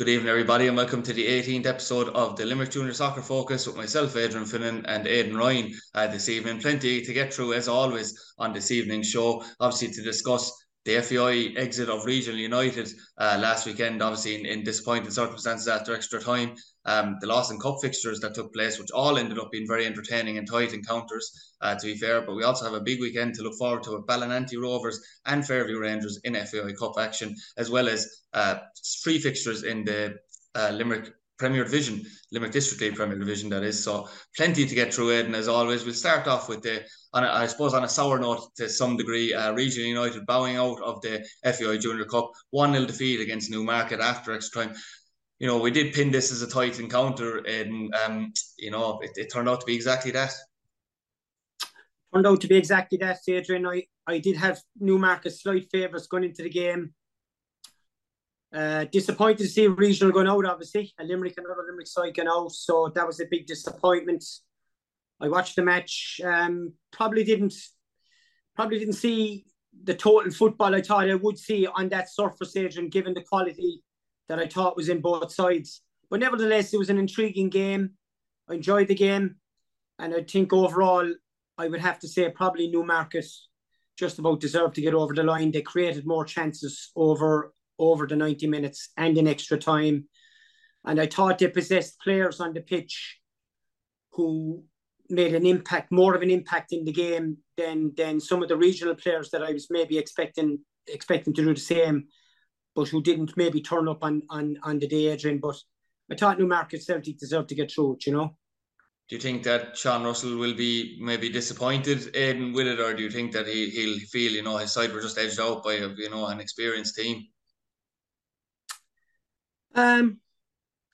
Good evening, everybody, and welcome to the 18th episode of the Limerick Junior Soccer Focus with myself, Adrian Finnan, and Aidan Ryan uh, this evening. Plenty to get through, as always, on this evening's show. Obviously, to discuss the FAI exit of Regional United uh, last weekend, obviously in, in, disappointing circumstances after extra time. Um, the Lawson Cup fixtures that took place, which all ended up being very entertaining and tight encounters, uh, to be fair. But we also have a big weekend to look forward to with Ballynanty Rovers and Fairview Rangers in FAI Cup action, as well as uh, three fixtures in the uh, Limerick Premier Division, Limerick District League Premier Division, that is. So plenty to get through it. And as always, we'll start off with the, on a, I suppose, on a sour note to some degree, uh, Regional United bowing out of the FAI Junior Cup, 1 0 defeat against Newmarket after extra time. You know, we did pin this as a tight encounter, and, um, you know, it, it turned out to be exactly that. Turned out to be exactly that, Adrian. I, I did have Newmarket slight favourites going into the game. Uh, disappointed to see regional going out, obviously. A Limerick, another Limerick side going out, so that was a big disappointment. I watched the match. Um, probably didn't, probably didn't see the total football I thought I would see on that surface age, and given the quality that I thought was in both sides. But nevertheless, it was an intriguing game. I enjoyed the game, and I think overall, I would have to say probably Newmarket just about deserved to get over the line. They created more chances over over the 90 minutes and in extra time. And I thought they possessed players on the pitch who made an impact, more of an impact in the game than than some of the regional players that I was maybe expecting expecting to do the same, but who didn't maybe turn up on on on the day, Adrian. But I thought Newmarket Celtic deserved to get through it, you know. Do you think that Sean Russell will be maybe disappointed in with it, or do you think that he he'll feel you know his side were just edged out by a, you know an experienced team? Um,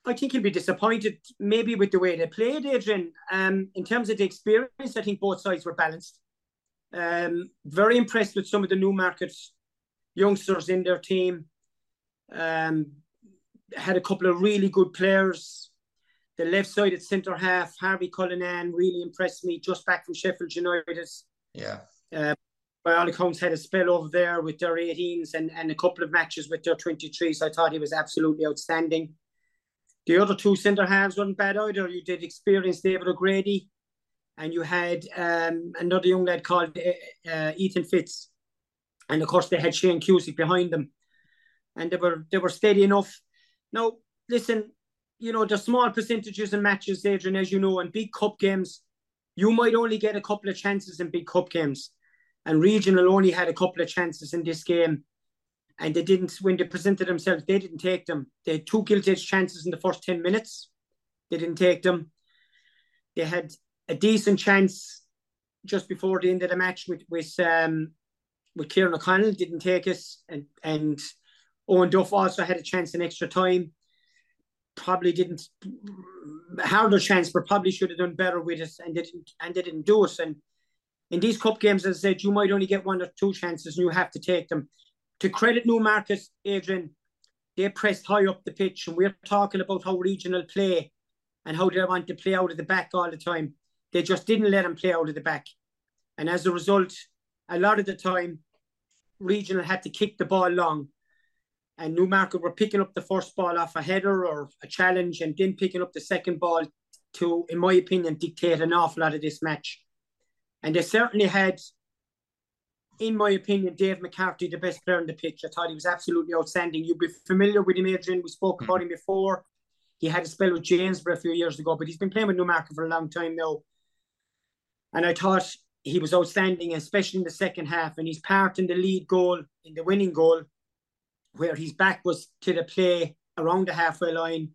I think he'll be disappointed maybe with the way they played, Adrian. Um, in terms of the experience, I think both sides were balanced. Um, very impressed with some of the Newmarket's youngsters in their team. Um, had a couple of really good players. The left side at centre half, Harvey Cullinan, really impressed me just back from Sheffield United. Yeah. Uh, by all accounts, had a spell over there with their 18s and, and a couple of matches with their 23s. I thought he was absolutely outstanding. The other two centre halves weren't bad either. You did experience David O'Grady, and you had um, another young lad called uh, uh, Ethan Fitz, and of course they had Shane Cusick behind them, and they were they were steady enough. Now, listen, you know the small percentages in matches, Adrian, as you know, in big cup games, you might only get a couple of chances in big cup games and Regional only had a couple of chances in this game. And they didn't, when they presented themselves, they didn't take them. They had two gilt chances in the first 10 minutes. They didn't take them. They had a decent chance just before the end of the match with with um, with Kieran O'Connell, didn't take it. And, and Owen Duff also had a chance in extra time. Probably didn't harder chance, but probably should have done better with it, and they didn't and they didn't do it. And in these cup games, as I said, you might only get one or two chances and you have to take them. To credit Newmarket, Adrian, they pressed high up the pitch, and we're talking about how regional play and how they want to play out of the back all the time. They just didn't let them play out of the back. And as a result, a lot of the time, regional had to kick the ball long. And Newmarket were picking up the first ball off a header or a challenge and then picking up the second ball to, in my opinion, dictate an awful lot of this match. And they certainly had, in my opinion, Dave McCarthy, the best player on the pitch. I thought he was absolutely outstanding. You'd be familiar with him, Adrian. We spoke about him before. He had a spell with Janesboro a few years ago, but he's been playing with Newmarket for a long time now. And I thought he was outstanding, especially in the second half. And he's part in the lead goal, in the winning goal, where his back was to the play around the halfway line,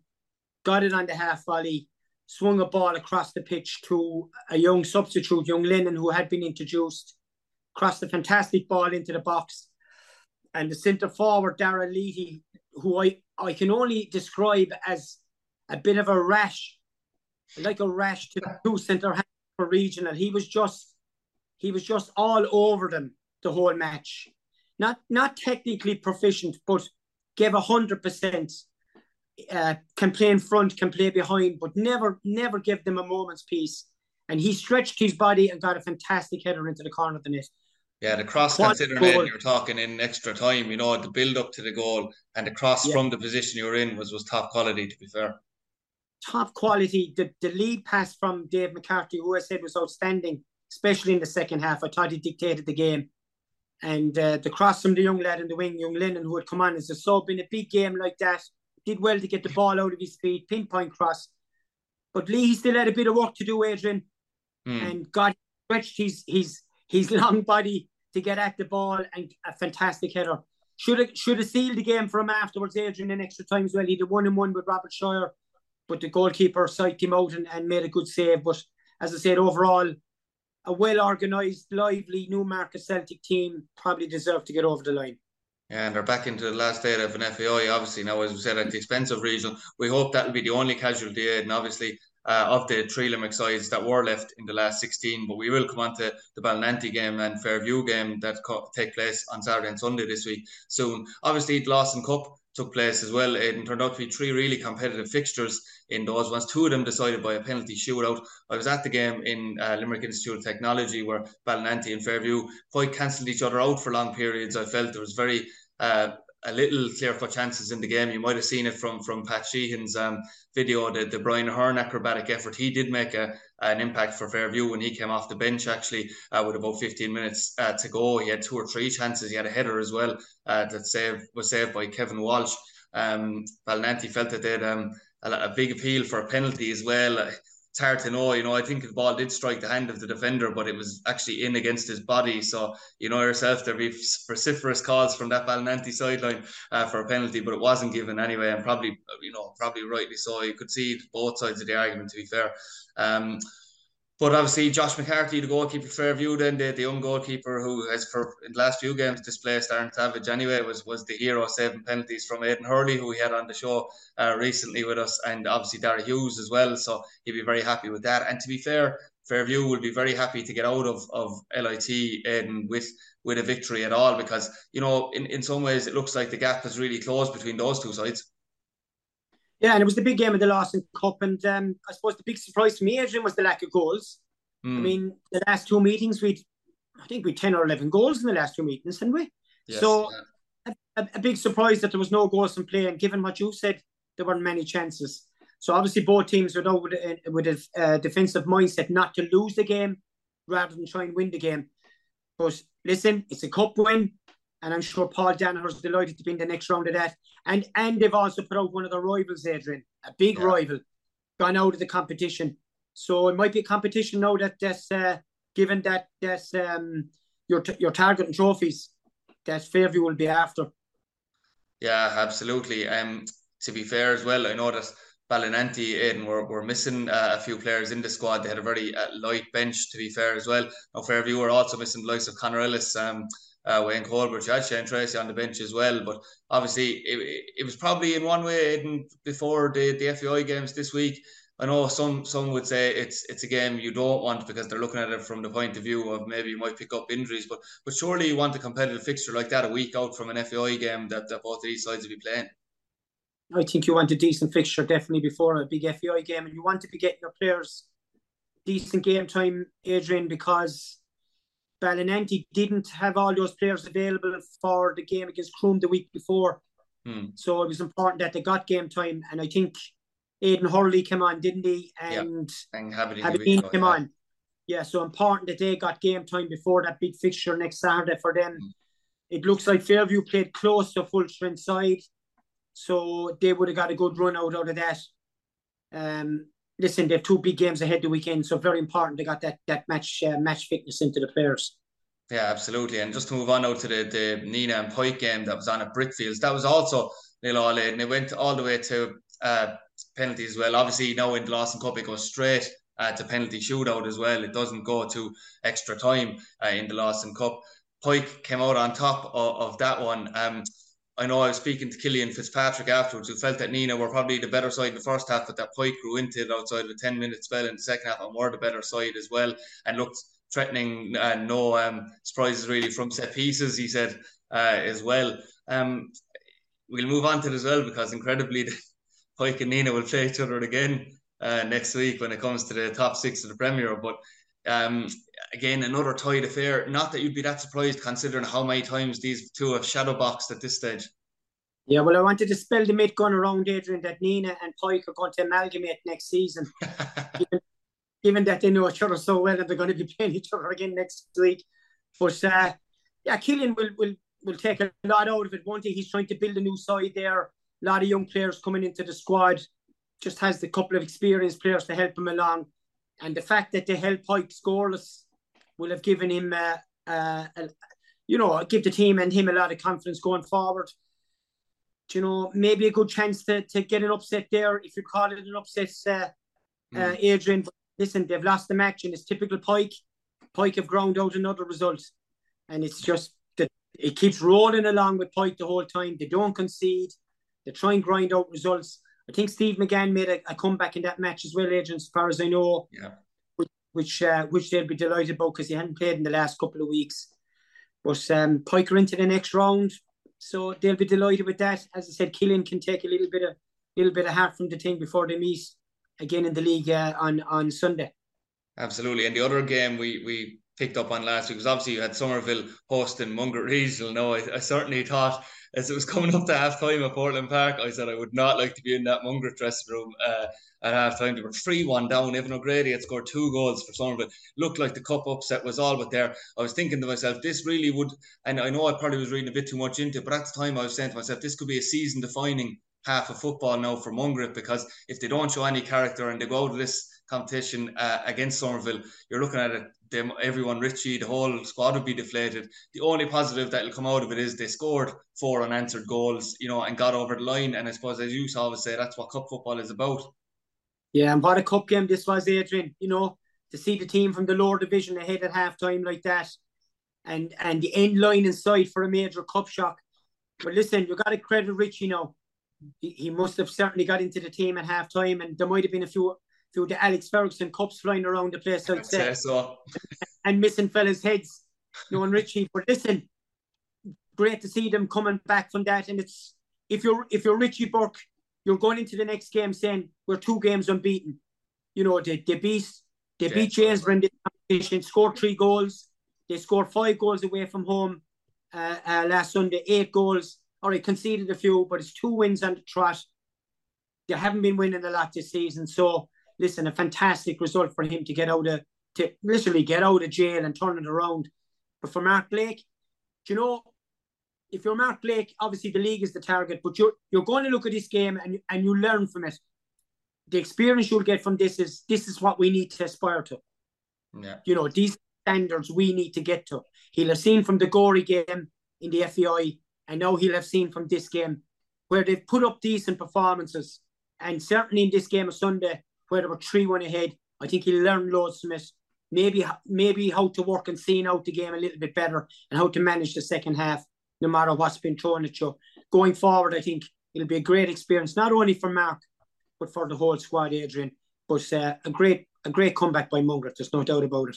got it on the half volley, swung a ball across the pitch to a young substitute, young Lennon, who had been introduced, crossed a fantastic ball into the box. And the centre forward, Dara Leahy, who I, I can only describe as a bit of a rash, like a rash to the two centre half for regional. He was just he was just all over them the whole match. Not not technically proficient, but gave hundred percent uh, can play in front, can play behind, but never, never give them a moment's peace. And he stretched his body and got a fantastic header into the corner of the net. Yeah, the cross Quad considering you're talking in extra time, you know, the build up to the goal and the cross yeah. from the position you were in was was top quality to be fair. Top quality. The the lead pass from Dave McCarthy, who I said was outstanding, especially in the second half. I thought he dictated the game. And uh, the cross from the young lad in the wing, young Lennon, who had come on as a sub in a big game like that, did well to get the ball out of his feet, pinpoint cross. But Leahy still had a bit of work to do, Adrian, mm. and God stretched his his his long body to get at the ball and a fantastic header. Should have should have sealed the game for him afterwards, Adrian, in extra time as well. He did one and one with Robert Shire, but the goalkeeper psyched him out and, and made a good save. But as I said, overall, a well organised, lively Newmarket Celtic team probably deserve to get over the line. And they're back into the last day of an FAI, obviously, now, as we said, at the expense of regional. We hope that'll be the only casualty, and obviously, uh, of the three Limerick sides that were left in the last 16. But we will come on to the Ballynanty game and Fairview game that co- take place on Saturday and Sunday this week soon. Obviously, the Lawson Cup took place as well. It turned out to be three really competitive fixtures in those ones. Two of them decided by a penalty shootout. I was at the game in uh, Limerick Institute of Technology where Ballynanty and Fairview quite cancelled each other out for long periods. I felt there was very uh, a little clear cut chances in the game. You might have seen it from from Pat Sheehan's um, video, the, the Brian Aherne acrobatic effort. He did make a, an impact for Fairview when he came off the bench, actually, uh, with about 15 minutes uh, to go. He had two or three chances. He had a header as well uh, that save, was saved by Kevin Walsh. Um, Ballynanty felt that they had um, a, a, big appeal for a penalty as well it's hard to know. You know, I think the ball did strike the hand of the defender, but it was actually in against his body. So you know yourself, there'd be vociferous calls from that Ballynanty sideline uh, for a penalty, but it wasn't given anyway, and probably you know probably rightly so. You could see both sides of the argument. To be fair. Um, but obviously, Josh McCarthy, the goalkeeper for Fairview, then the, the young goalkeeper who has for in the last few games displaced Aaron Savage anyway, was was the hero saving penalties from Aidan Hurley, who we had on the show uh, recently with us, and obviously Dara Hughes as well. So he'd be very happy with that. And to be fair, Fairview will be very happy to get out of, of LIT and with with a victory at all because you know in, in some ways it looks like the gap has really closed between those two sides. Yeah, and it was the big game of the Lawson Cup, and um, I suppose the big surprise for me, Adrian, was the lack of goals. Mm. I hmm. mean, the last two meetings, we I think we ten or eleven goals in the last two meetings, didn't we? Yes, so yeah. a, a, big surprise that there was no goals in play, and given what you said, there weren't many chances. So obviously, both teams were out with a, with a uh, defensive mindset not to lose the game rather than try and win the game. But listen, it's a cup win and I'm sure Paul Danaher's delighted to be in the next round of that. And and they've also put out one of their rivals, Adrian, a big yeah. rival, gone out of the competition. So it might be a competition now that that's uh, given that that's um your your target and trophies that Fairview will be after. Yeah, absolutely. Um, to be fair as well, I know that Ballynanty, Aiden, were, were missing uh, a few players in the squad. They had a very uh, light bench, to be fair as well. Now, Fairview were also missing the likes of Conor Ellis, um, uh, Wayne Colbert, you had Shane Tracy on the bench as well. But obviously, it, it was probably in one way before the, the FAI games this week. I know some some would say it's it's a game you don't want because they're looking at it from the point of view of maybe you might pick up injuries, but but surely you want a competitive fixture like that a week out from an FAI game that, that both of these sides will be playing. I think you want a decent fixture definitely before a big FAI game, and you want to be getting your players decent game time, Adrian, because Ballynanty didn't have all those players available for the game against Croom the week before. Hmm. So it was important that they got game time. And I think Aidan Hurley came on, didn't he? And, and Aberdeen came yeah. on. Yeah, so important that they got game time before that big fixture next Saturday for them. Hmm. It looks like Fairview played close to full strength side. So they would have got a good run out, out of that. Um, listen, they have two big games ahead the weekend, so very important they got that that match uh, match fitness into the players. Yeah, absolutely. And just to move on now to the, the Nenagh and Pike game that was on at Brickfields, that was also nil all in. It went all the way to uh, penalties as well. Obviously, now in the Lawson Cup, it goes straight uh, to penalty shootout as well. It doesn't go to extra time uh, in the Lawson Cup. Pike came out on top of, of that one. Um, I know I was speaking to Killian Fitzpatrick afterwards, who felt that Nenagh were probably the better side in the first half, but that Pike grew into it outside of a 10 minute spell in the second half and were the better side as well and looked threatening. Uh, no um, surprises really from set pieces, he said uh, as well. Um, we'll move on to it as well because incredibly, Pike and Nenagh will play each other again uh, next week when it comes to the top six of the Premier. But Um, again, another tied affair. Not that you'd be that surprised considering how many times these two have shadow boxed at this stage. Yeah, well, I wanted to spell the myth going around, Adrian, that Nenagh and Pike are going to amalgamate next season. given, given, that they know each other so well and they're going to be playing each other again next week. But uh, yeah, Killian will, will will take a lot out of it, won't he? He's trying to build a new side there. A lot of young players coming into the squad. Just has the couple of experienced players to help him along. And the fact that they held Pike scoreless will have given him, uh, uh, a, you know, give the team and him a lot of confidence going forward. Do you know, maybe a good chance to, to get an upset there, if you call it an upset, uh, mm. Adrian. But listen, they've lost the match and it's typical Pike. Pike have ground out another result. And it's just that it keeps rolling along with Pike the whole time. They don't concede. They try and grind out results. I think Steve McGann made a, a comeback in that match as well, Adrian, as far as I know. Yeah which uh, which they'll be delighted about because he hadn't played in the last couple of weeks. But um, Pike are into the next round, so they'll be delighted with that. As I said, Killian can take a little bit of little bit of heart from the team before they meet again in the league uh, on on Sunday. Absolutely, and the other game we we picked up on last week was obviously you had Somerville hosting Mungret Regional. No, I, I certainly thought as it was coming up to half time at Portland Park, I said I would not like to be in that Mungret dressing room. Uh, at half time. They were 3 1 down. Evan O'Grady had scored two goals for Somerville. Looked like the cup upset was all but there. I was thinking to myself, this really would, and I know I probably was reading a bit too much into it, but at the time I was saying to myself, this could be a season defining half of football now for Mungret because if they don't show any character and they go of this competition uh, against Somerville, you're looking at it. Them, everyone, Richie, the whole squad would be deflated. The only positive that will come out of it is they scored four unanswered goals, you know, and got over the line. And I suppose, as you always say, that's what cup football is about. Yeah, and what a cup game this was, Adrian. You know, to see the team from the lower division ahead at half time like that, and and the end line in sight for a major cup shock. But listen, you got to credit Richie now. He, he must have certainly got into the team at half time, and there might have been a few few the Alex Ferguson cups flying around the place say. so. and missing fellas' heads, you know, and Richie. But listen, great to see them coming back from that. And it's if you're if you're Richie Burke you're going into the next game saying we're two games unbeaten. You know, they, they beat they yeah. beat Janesborough in this competition, scored three goals. They scored five goals away from home uh, uh, last Sunday, eight goals. All right, conceded a few, but it's two wins on the trot. They haven't been winning a lot this season. So listen, a fantastic result for him to get out of to literally get out of jail and turn it around. But for Mark Blake, you know if you're Mark Blake, obviously the league is the target, but you're you're going to look at this game and and you learn from it. The experience you'll get from this is this is what we need to aspire to. Yeah. You know, these standards we need to get to. He'll have seen from the Gorey game in the FAI, and now he'll have seen from this game where they've put up decent performances. And certainly in this game of Sunday, where they were 3 1 ahead, I think he learned learn loads from it. Maybe maybe how to work and seeing out the game a little bit better and how to manage the second half no matter what's been thrown at you. Going forward, I think it'll be a great experience, not only for Mark, but for the whole squad, Adrian. But uh, a great a great comeback by Mungret, there's no doubt about it.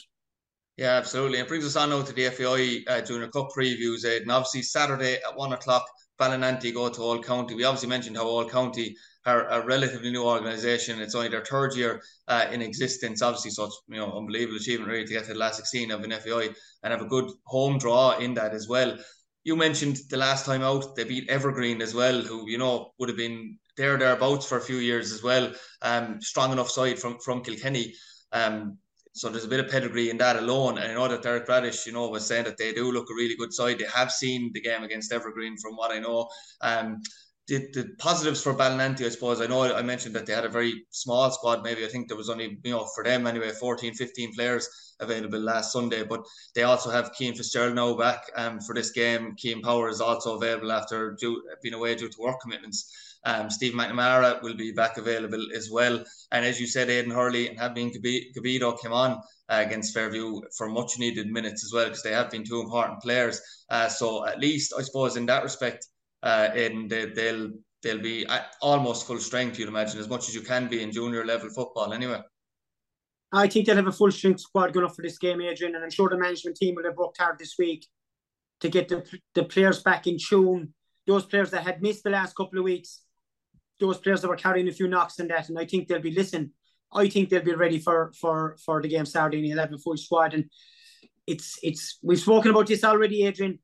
Yeah, absolutely. It brings us on now to the FAI uh, Junior Cup previews, Ed. And obviously, Saturday at one o'clock, Ballynanty go to All County. We obviously mentioned how All County are a relatively new organisation. It's only their third year uh, in existence, obviously. So it's you know unbelievable achievement really to get to the last 16 of an FAI and have a good home draw in that as well you mentioned the last time out they beat Evergreen as well, who you know would have been there thereabouts for a few years as well. Um, strong enough side from from Kilkenny. Um, so there's a bit of pedigree in that alone. And I know that Derek Radish, you know, was saying that they do look a really good side. They have seen the game against Evergreen, from what I know. Um, the, the positives for Ballynanty, I suppose, I know I mentioned that they had a very small squad. Maybe I think there was only, you know, for them anyway, 14, 15 players available last Sunday. But they also have Cian Fitzgerald now back um, for this game. Cian Power is also available after due, being away due to work commitments. Um, Steve McNamara will be back available as well. And as you said, Aidan Hurley and Having Gabido came on uh, against Fairview for much needed minutes as well because they have been two important players. Uh, so at least, I suppose, in that respect, uh, and they, will they'll be almost full strength. You'd imagine as much as you can be in junior level football, anyway. I think they'll have a full strength squad going up for this game, Adrian, and I'm sure the management team will have worked hard this week to get the, the players back in tune. Those players that had missed the last couple of weeks, those players that were carrying a few knocks and that, and I think they'll be listen. I think they'll be ready for for for the game Saturday in the 11 full squad. And it's it's we've spoken about this already, Adrian.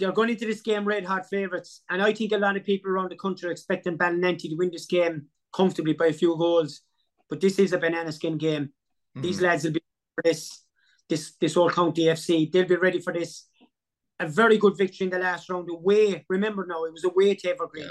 They're going into this game red hot favourites, and I think a lot of people around the country are expecting Ballynanty to win this game comfortably by a few goals. But this is a banana skin game. Mm-hmm. These lads will be for this this this old county FC. They'll be ready for this. A very good victory in the last round away. Remember now, it was away to Evergreen.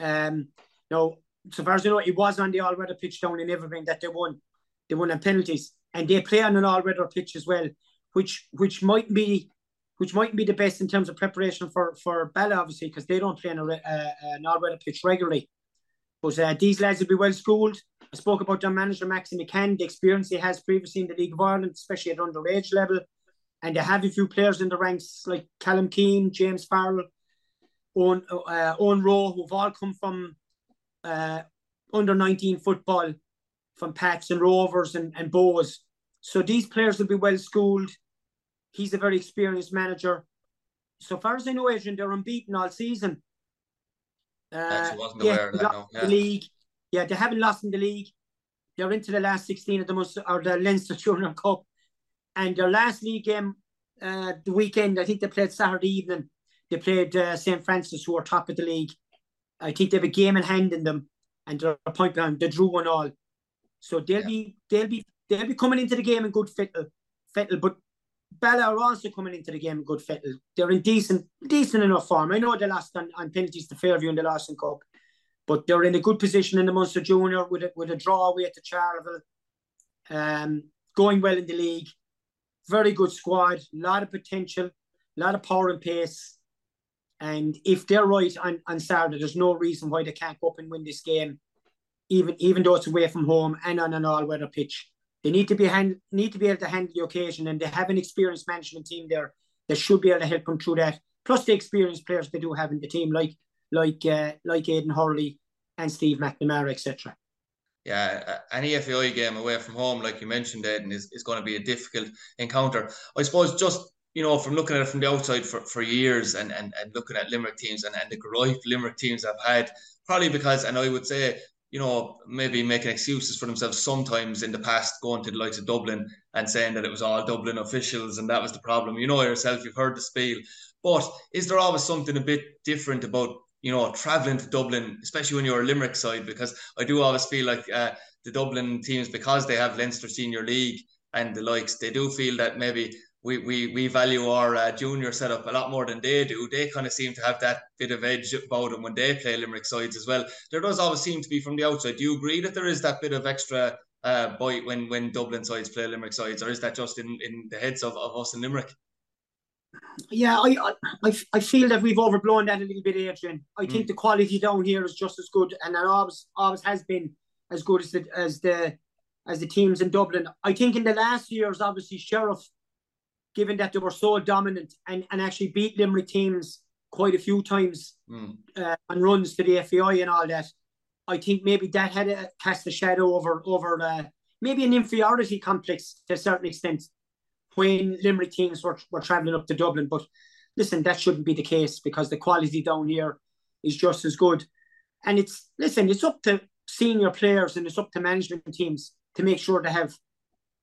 Yeah. Um, now, so far as I know, it was on the all weather pitch down in Evergreen that they won. They won on penalties, and they play on an all weather pitch as well, which which might be which might be the best in terms of preparation for for Bala, obviously, because they don't play on a, uh, an all weather pitch regularly. But uh, these lads will be well schooled. I spoke about their manager, Maxi McCann, the experience he has previously in the League of Ireland, especially at underage level. And they have a few players in the ranks like Callum Keane, James Farrell, Owen, uh, Owen Rowe, who've all come from uh, under 19 football from Pats and Rovers and, and Bohs. So these players will be well schooled. He's a very experienced manager. So far as I know, Adrian, they're unbeaten all season. Uh, wasn't yeah, aware of that. No. Yeah. The league. Yeah, they haven't lost in the league. They're into the last 16 of the most or the Leinster Junior Cup. And their last league game, uh, the weekend, I think they played Saturday evening. They played uh, St. Francis, who are top of the league. I think they have a game in hand in them, and they're a point behind. They drew one all, so they'll yeah. be they'll be they'll be coming into the game in good fittle, fittle. But Bala are also coming into the game good fittle. They're in decent decent enough form. I know they lost on, on penalties to Fairview in the Lawson Cup, but they're in a good position in the Munster Junior with a, with a draw away to Charleville. Um, going well in the league. Very good squad, a lot of potential, a lot of power and pace. And if they're right on, on Saturday, there's no reason why they can't go up and win this game, even even though it's away from home and on an all-weather pitch. They need to be hand, need to be able to handle the occasion, and they have an experienced management team there that should be able to help them through that. Plus the experienced players they do have in the team, like like uh, like Aidan Hurley and Steve McNamara, etc. Yeah, an EFAI game away from home, like you mentioned, Aidan, is, is going to be a difficult encounter. I suppose just you know, from looking at it from the outside for, for years and, and, and looking at Limerick teams and, and the gripe Limerick teams have had, probably because, and I would say, you know, maybe making excuses for themselves sometimes in the past, going to the likes of Dublin and saying that it was all Dublin officials and that was the problem. You know yourself, you've heard the spiel. But is there always something a bit different about, you know, travelling to Dublin, especially when you're a Limerick side? Because I do always feel like uh, the Dublin teams, because they have Leinster Senior League and the likes, they do feel that maybe we, we, we value our uh, junior setup a lot more than they do. They kind of seem to have that bit of edge about them when they play Limerick sides as well. There does always seem to be from the outside. Do you agree that there is that bit of extra uh, bite when, when Dublin sides play Limerick sides, or is that just in, in the heads of, of us in Limerick? Yeah, I, I I feel that we've overblown that a little bit, Adrian. I think mm. the quality down here is just as good, and it always always has been as good as the as the as the teams in Dublin. I think in the last years, obviously Sheriff given that they were so dominant and, and actually beat Limerick teams quite a few times mm. uh, and runs to the FAI and all that. I think maybe that had a, cast a shadow over over uh, maybe an inferiority complex to a certain extent when Limerick teams were, were travelling up to Dublin. But listen, that shouldn't be the case because the quality down here is just as good. And it's listen, it's up to senior players and it's up to management teams to make sure they have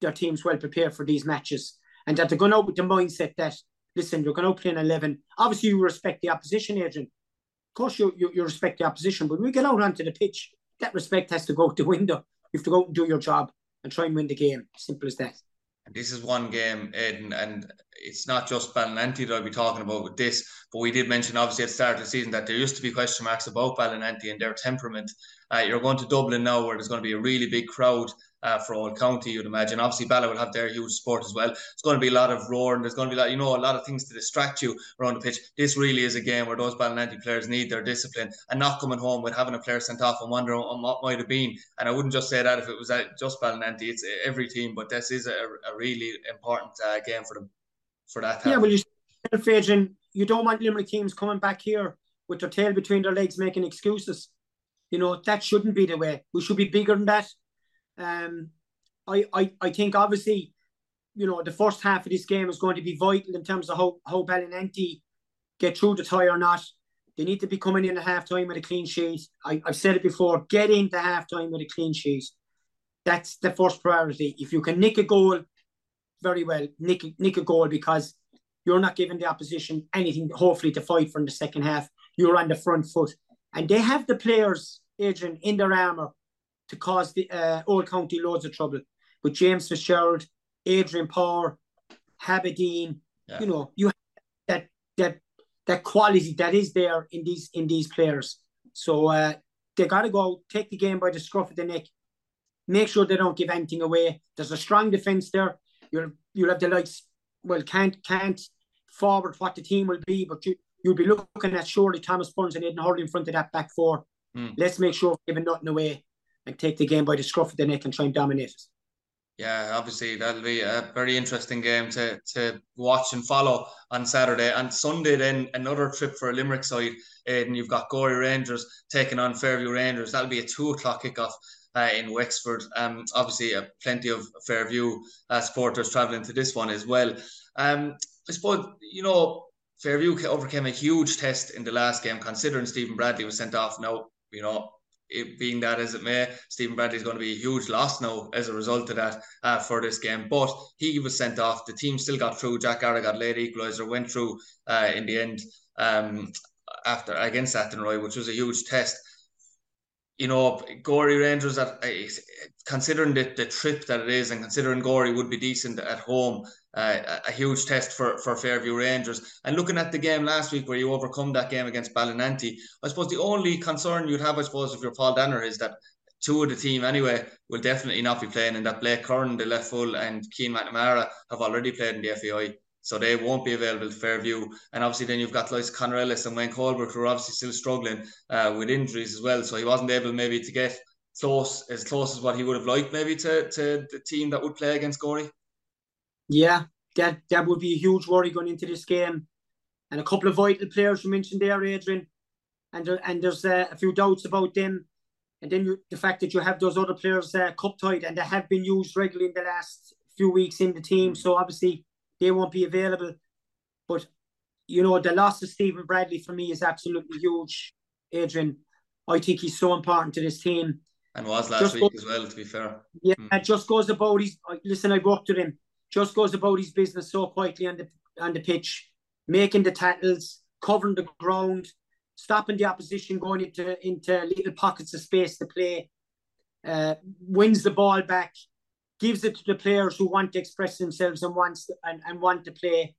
their teams well prepared for these matches and that they're going out with the mindset that listen, you're going to play an eleven. Obviously, you respect the opposition, agent. Of course, you, you, you respect the opposition, but when we get out onto the pitch, that respect has to go out the window. You have to go and do your job and try and win the game. Simple as that. This is one game, Aidan, and it's not just Ballynanty that I'll be talking about with this, but we did mention obviously at the start of the season that there used to be question marks about Ballynanty and their temperament. Uh, you're going to Dublin now where there's going to be a really big crowd uh, for all county, you'd imagine. Obviously, Bala will have their huge support as well. It's going to be a lot of roaring. There's going to be, like, you know, a lot of things to distract you around the pitch. This really is a game where those Ballynanty players need their discipline and not coming home with having a player sent off and wondering what might have been. And I wouldn't just say that if it was just Ballynanty, it's every team, but this is a, a really important uh, game for them for that. Yeah, well, you Adrian, you don't want Limerick teams coming back here with their tail between their legs making excuses. You know, that shouldn't be the way. We should be bigger than that. Um, I, I, I think obviously, you know, the first half of this game is going to be vital in terms of how how Ballynanty get through the tie or not. They need to be coming in at half time with a clean sheet. I, I've said it before get into half time with a clean sheet. That's the first priority. If you can nick a goal, very well, nick, nick a goal because you're not giving the opposition anything, hopefully, to fight for in the second half. You're on the front foot. And they have the players, Adrian, in their armour to cause the uh, Old County loads of trouble. With James Fitzgerald, Adrian Power, Haberdine, yeah. you know, you have that that that quality that is there in these in these players. So uh, they got to go take the game by the scruff of the neck. Make sure they don't give anything away. There's a strong defense there. You'll you'll have the likes. Well, can't can't forward what the team will be, but you you'll be looking at surely Thomas Burns and Aidan Hurley in front of that back four. Mm. Let's make sure we're giving nothing away and take the game by the scruff of the neck and try and dominate it. Yeah, obviously that'll be a very interesting game to to watch and follow on Saturday and Sunday. Then another trip for a Limerick side, and you've got Gorey Rangers taking on Fairview Rangers. That'll be a two o'clock kickoff uh, in Wexford. Um, obviously, uh, plenty of Fairview uh, supporters travelling to this one as well. Um, I suppose you know Fairview overcame a huge test in the last game, considering Stephen Bradley was sent off. Now you know it being that as it may, Stephen Bradley is going to be a huge loss now as a result of that uh, for this game. But he was sent off. The team still got through. Jack Gara got late equaliser, went through uh, in the end um, after against Athenry, which was a huge test. You know, Gorey Rangers, are, uh, considering the, the trip that it is, and considering Gorey would be decent at home, uh, a huge test for, for Fairview Rangers. And looking at the game last week where you overcome that game against Ballynanty, I suppose the only concern you'd have, I suppose, if you're Paul Danaher is that two of the team anyway will definitely not be playing, and that Blake Curran, the left full, and Keane McNamara have already played in the FAI. So they won't be available to Fairview. And obviously then you've got like Conor Ellis and Wayne Colbert who are obviously still struggling uh, with injuries as well. So he wasn't able maybe to get close as close as what he would have liked maybe to, to the team that would play against Gorey. Yeah, that that would be a huge worry going into this game. And a couple of vital players you mentioned there, Adrian, and and there's uh, a few doubts about them. And then you, the fact that you have those other players uh, cup tied and they have been used regularly in the last few weeks in the team, so obviously they won't be available. But you know the loss of Stephen Bradley for me is absolutely huge, Adrian. I think he's so important to this team. And was last just week goes, as well, to be fair. Yeah, mm. it just goes about his. Listen, I worked with him just goes about his business so quietly on the on the pitch, making the tackles, covering the ground, stopping the opposition going into into little pockets of space to play, uh, wins the ball back, gives it to the players who want to express themselves and wants to, and, and want to play.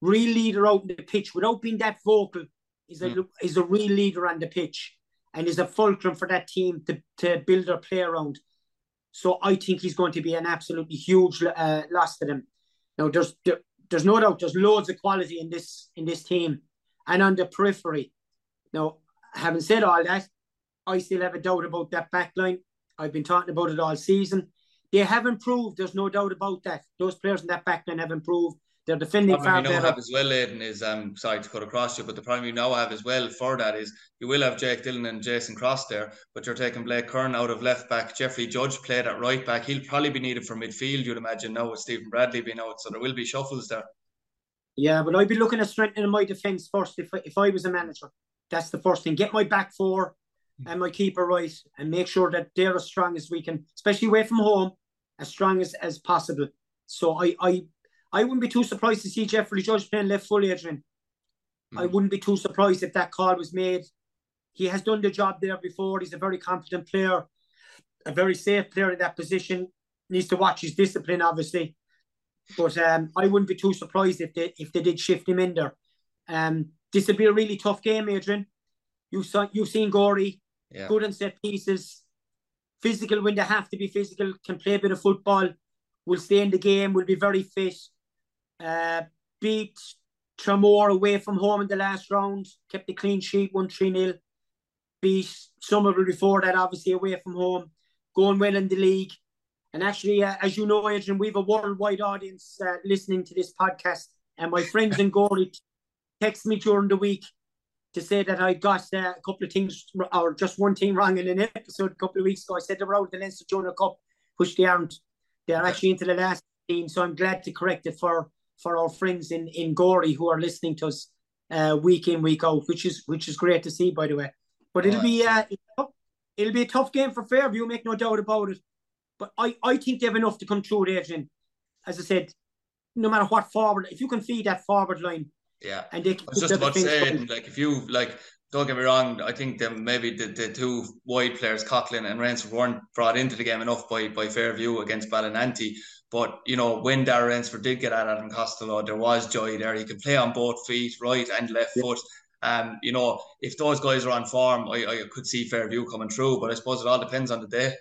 Real leader out in the pitch without being that vocal is a mm. is a real leader on the pitch and is a fulcrum for that team to, to build their play around. So I think he's going to be an absolutely huge uh, loss to them. Now there's there, there's no doubt there's loads of quality in this in this team and on the periphery. Now, having said all that, I still have a doubt about that back line. I've been talking about it all season. They have improved. There's no doubt about that. Those players in that back line have improved. They're defending the problem you now have as well, Aidan, is um sorry to cut across you, but the problem you now have as well for that is you will have Jake Dillon and Jason Cross there, but you're taking Blake Curran out of left back. Jeffrey Judge played at right back. He'll probably be needed for midfield, you'd imagine now with Stephen Bradley being out. So there will be shuffles there. Yeah, but I'd be looking at strengthening my defence first if I, if I was a manager. That's the first thing. Get my back four and my keeper right and make sure that they're as strong as we can, especially away from home, as strong as, as possible. So I, I I wouldn't be too surprised to see Jeffrey Judge playing left full, Adrian. Mm. I hmm. wouldn't be too surprised if that call was made. He has done the job there before. He's a very confident player, a very safe player in that position. Needs to watch his discipline, obviously. But um, I wouldn't be too surprised if they if they did shift him in there. Um, this will be a really tough game, Adrian. You saw you've seen Gorey, yeah. good and set pieces, physical when they have to be physical, can play a bit of football, will stay in the game, will be very fit. Uh, beat Tramore away from home in the last round, kept the clean sheet, won 3 0. Beat Somerville before that, obviously away from home, going well in the league. And actually, uh, as you know, Adrian, we have a worldwide audience uh, listening to this podcast. And my friends in Gorey text me during the week to say that I got uh, a couple of things, or just one thing wrong in an episode a couple of weeks ago. I said they were out of the Leinster Junior Cup, which they aren't. They're actually into the last team. So I'm glad to correct it for for our friends in, in Gorey who are listening to us. uh, week in week out, which is which is great to see, by the way. But it'll oh, be uh, it'll be a tough game for Fairview, make no doubt about it. But I, I think they have enough to come through Adrian. As I said, no matter what forward, if you can feed that forward line, yeah. And they I was just about saying, like, if you like, don't get me wrong, I think them maybe the, the two wide players, Coughlin and Rainsford, weren't brought into the game enough by by Fairview against Ballynanty. But you know, when Darren Rainsford did get at Adam Costello, there was joy there. He could play on both feet, right and left yeah. foot. Um, you know, if those guys are on form, I, I could see Fairview coming through, but I suppose it all depends on the day.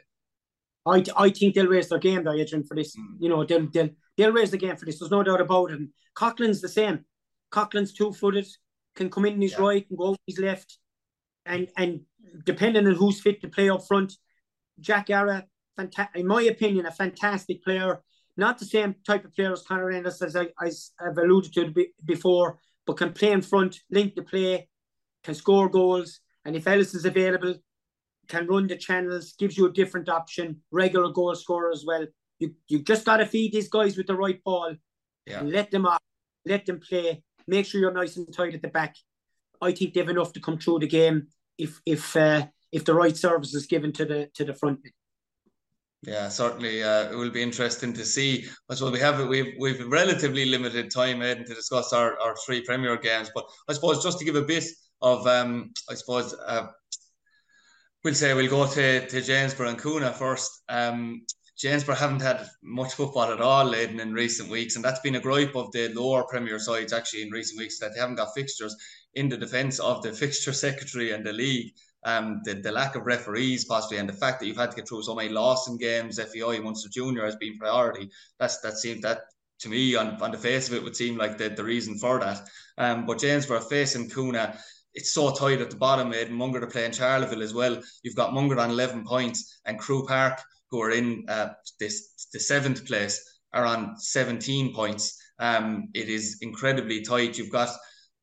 I, I think they'll raise their game, though, Adrian, for this. Mm. You know, they'll, they'll they'll raise the game for this. There's no doubt about it. And Coughlin's the same. Coughlin's two footed, can come in his yeah. right and go his left, and and depending on who's fit to play up front, Jack Yarra, fanta- in my opinion, a fantastic player. Not the same type of player as Conor Ennis, as I, as I've alluded to before, but can play in front, link the play, can score goals, and if Ellis is available, can run the channels, gives you a different option, regular goal scorer as well. You you just got to feed these guys with the right ball, yeah. and let them off, let them play. Make sure you're nice and tight at the back. I think they've enough to come through the game if if uh, if the right service is given to the to the front. Yeah, certainly. Uh, it will be interesting to see. I suppose we have we've we've relatively limited time, Ed, to discuss our, our three Premier games. But I suppose just to give a bit of um, I suppose uh, we'll say we'll go to to Janesboro and Coonagh first. Um, Janesboro haven't had much football at all, Aidan, in recent weeks, and that's been a gripe of the lower Premier sides actually in recent weeks that they haven't got fixtures. In the defence of the fixture secretary and the league, um, the, the lack of referees possibly, and the fact that you've had to get through so many Lawson games, FAI Munster Junior has been priority. That's that seemed that to me on, on the face of it would seem like the, the reason for that. Um, but Janesboro facing Coonagh, it's so tight at the bottom, Ed. Mungret to play in Charleville as well. You've got Mungret on 11 points and Carew Park, who are in uh, this the seventh place, are on 17 points. Um, it is incredibly tight. You've got,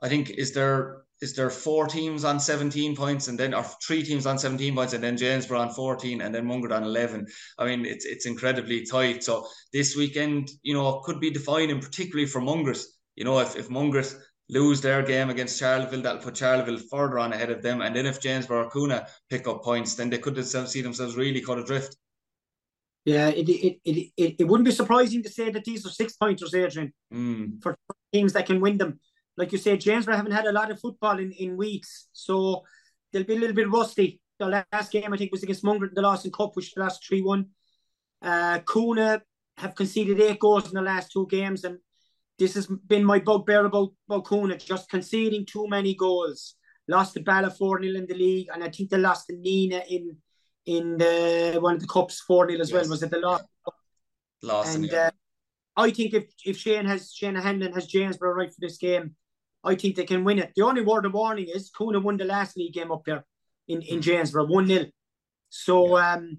I think, is there is there four teams on 17 points and then or three teams on 17 points and then Janesboro on 14 and then Mungret on 11 I mean it's it's incredibly tight so this weekend you know could be defining particularly for Mungers you know if, if Mungers lose their game against Charleville that'll put Charleville further on ahead of them and then if Janesboro or Coonagh pick up points then they could see themselves really cut adrift yeah, it, it, it, it, it wouldn't be surprising to say that these are six pointers, Adrian, mm. for teams that can win them like you say, James, we haven't had a lot of football in, in weeks, so they'll be a little bit rusty. The last game, I think, was against Mungret the Lawson Cup, which the last 3 1. Uh, Coonagh have conceded eight goals in the last two games, and this has been my bugbear about, about Coonagh, just conceding too many goals. Lost to Bala 4 0 in the league, and I think they lost to Nenagh in in the one of the cups 4 0 as yes. well. Was it the last? Lost. And uh, I think if, if Shane has Shane Hanlon has Janesboro right for this game, I think they can win it. The only word of warning is Coonagh won the last league game up there in, in mm. Janesboro, 1 0. So yeah. um,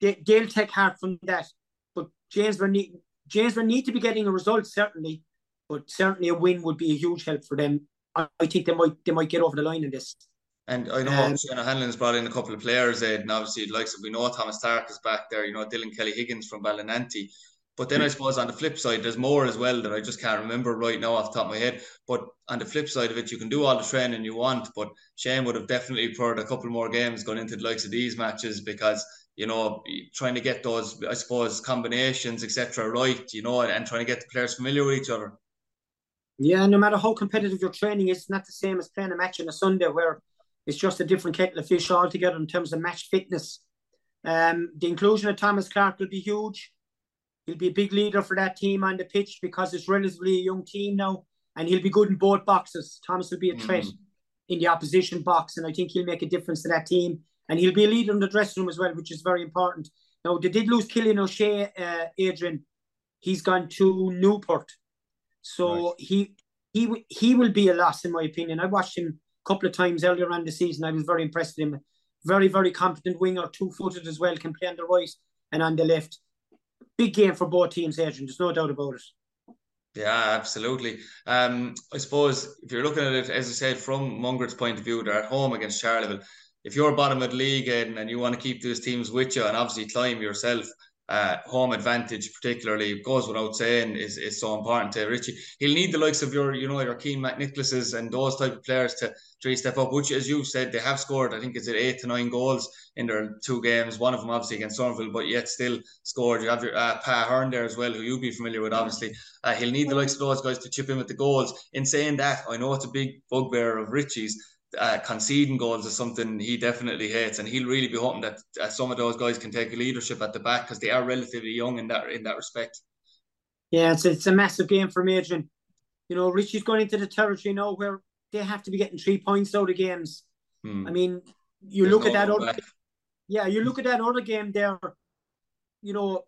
they, they'll take heart from that. But Janesboro need, Janesboro need to be getting a result, certainly. But certainly a win would be a huge help for them. I, I think they might they might get over the line in this. And I know um, Shane Hanlon's brought in a couple of players, Ed, and obviously, likes like we know Thomas Stark is back there, you know, Dylan Kelly Higgins from Ballynanty. But then I suppose on the flip side, there's more as well that I just can't remember right now off the top of my head. But on the flip side of it, you can do all the training you want, but Shane would have definitely preferred a couple more games going into the likes of these matches because you know trying to get those, I suppose, combinations etc. right, you know, and trying to get the players familiar with each other. Yeah, no matter how competitive your training is, it's not the same as playing a match on a Sunday where it's just a different kettle of fish altogether in terms of match fitness. Um, the inclusion of Thomas Clark will be huge He'll be a big leader for that team on the pitch because it's relatively a young team now, and he'll be good in both boxes. Thomas will be a threat mm. in the opposition box, and I think he'll make a difference to that team. And he'll be a leader in the dressing room as well, which is very important. Now, they did lose Killian O'Shea, uh, Adrian. He's gone to Newport. So he he he will be a loss, in my opinion. I watched him couple of times earlier on the season. I was very impressed with him. Very, very competent winger, two footed as well, can play on the right and on the left big game for both teams, Adrian. There's no doubt about it. Yeah, absolutely. Um, I suppose if you're looking at it, as I said, from Mungret's point of view, they're at home against Charleville. If you're bottom of the league Aidan, and you want to keep those teams with you and obviously climb yourself, uh, home advantage, particularly goes without saying, is, is so important to Richie. He'll need the likes of your, you know, your Cian McNicholases and those type of players to three step up. Which, as you said, they have scored. I think it's at eight to nine goals in their two games. One of them obviously against Somerville, but yet still scored. You have your uh, Pa Hearn there as well, who you'll be familiar with. Obviously, uh, he'll need the likes of those guys to chip in with the goals. In saying that, I know it's a big bugbear of Richie's uh, conceding goals is something he definitely hates, and he'll really be hoping that uh, some of those guys can take leadership at the back because they are relatively young in that in that respect. Yeah, it's it's a massive game for Adrian. You know, Richie's going into the territory now where they have to be getting three points out of games. Hmm. I mean, you There's look no at that other, yeah, you look at that other game there. You know,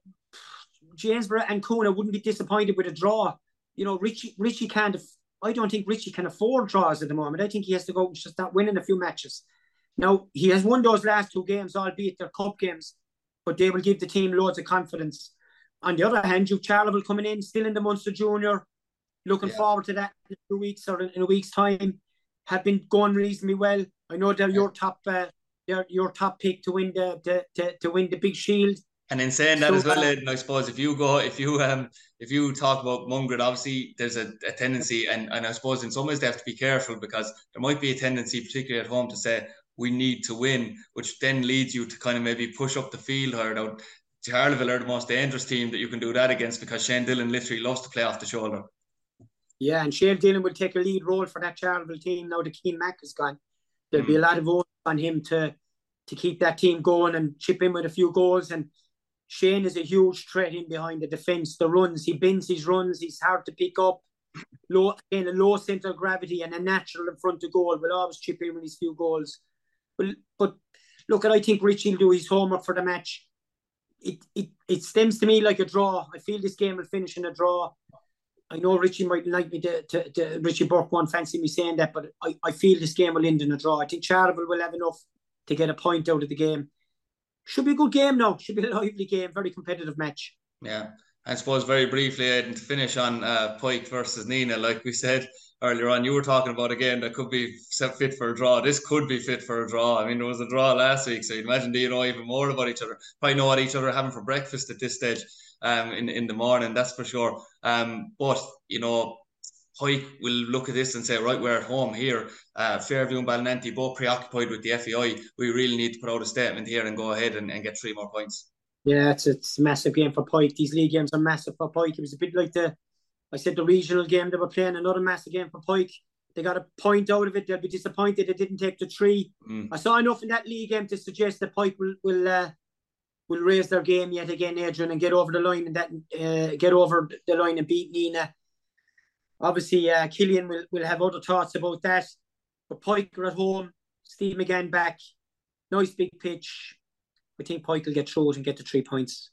Janesboro and Coonagh wouldn't be disappointed with a draw. You know, Richie Richie can't I don't think Richie can afford draws at the moment. I think he has to go and just start winning a few matches. Now, he has won those last two games, albeit they're cup games, but they will give the team loads of confidence. On the other hand, you've Charleville coming in, still in the Munster Junior, looking yeah. forward to that in a weeks or in a week's time. Have been going reasonably well. I know they're yeah. your top, uh, they're your top pick to win the, the to, to win the big shield. And in saying that so, as well, Aidan, I suppose if you go, if you um, if you talk about Mungret, obviously there's a, a, tendency, and, and I suppose in some ways they have to be careful because there might be a tendency, particularly at home, to say we need to win, which then leads you to kind of maybe push up the field higher. Now, Charleville are the most dangerous team that you can do that against because Shane Dillon literally loves to play off the shoulder. Yeah, and Shane Dillon will take a lead role for that Charleville team now. The Cian Mac is gone. There'll mm. be a lot of votes on him to to keep that team going and chip in with a few goals and Shane is a huge threat in behind the defence. The runs, he bends his runs, he's hard to pick up. Low again, a low centre of gravity and a natural in front of goal will always chip in with his few goals. But but look, and I think Richie will do his homework for the match. It it it stems to me like a draw. I feel this game will finish in a draw. I know Richie might like me to, to, to Richie Burke won't fancy me saying that, but I, I feel this game will end in a draw. I think Charleville will have enough to get a point out of the game should be a good game now. Should be a lively game, very competitive match. Yeah. I suppose very briefly, and to finish on uh, Pike versus Nenagh, like we said earlier on, you were talking about a game that could be fit for a draw. This could be fit for a draw. I mean, there was a draw last week, so you imagine they know even more about each other. Probably know what each other are having for breakfast at this stage um, in, in the morning, that's for sure. Um, but, you know, Pike will look at this and say, right, we're at home here. Uh, Fairview and Ballynanty both preoccupied with the FAI. We really need to put out a statement here and go ahead and, and get three more points. Yeah, it's, it's a massive game for Pike. These league games are massive for Pike. It was a bit like the, I said, the regional game they were playing, another massive game for Pike. They got a point out of it. They'll be disappointed they didn't take the three. Mm. I saw enough in that league game to suggest that Pike will will uh, will raise their game yet again, Adrian, and get over the line and that uh, get over the line and beat Nenagh Obviously, uh, Killian will, will have other thoughts about that. But Pike are at home, Steve McGann back, nice big pitch. I think Pike will get through it and get the three points.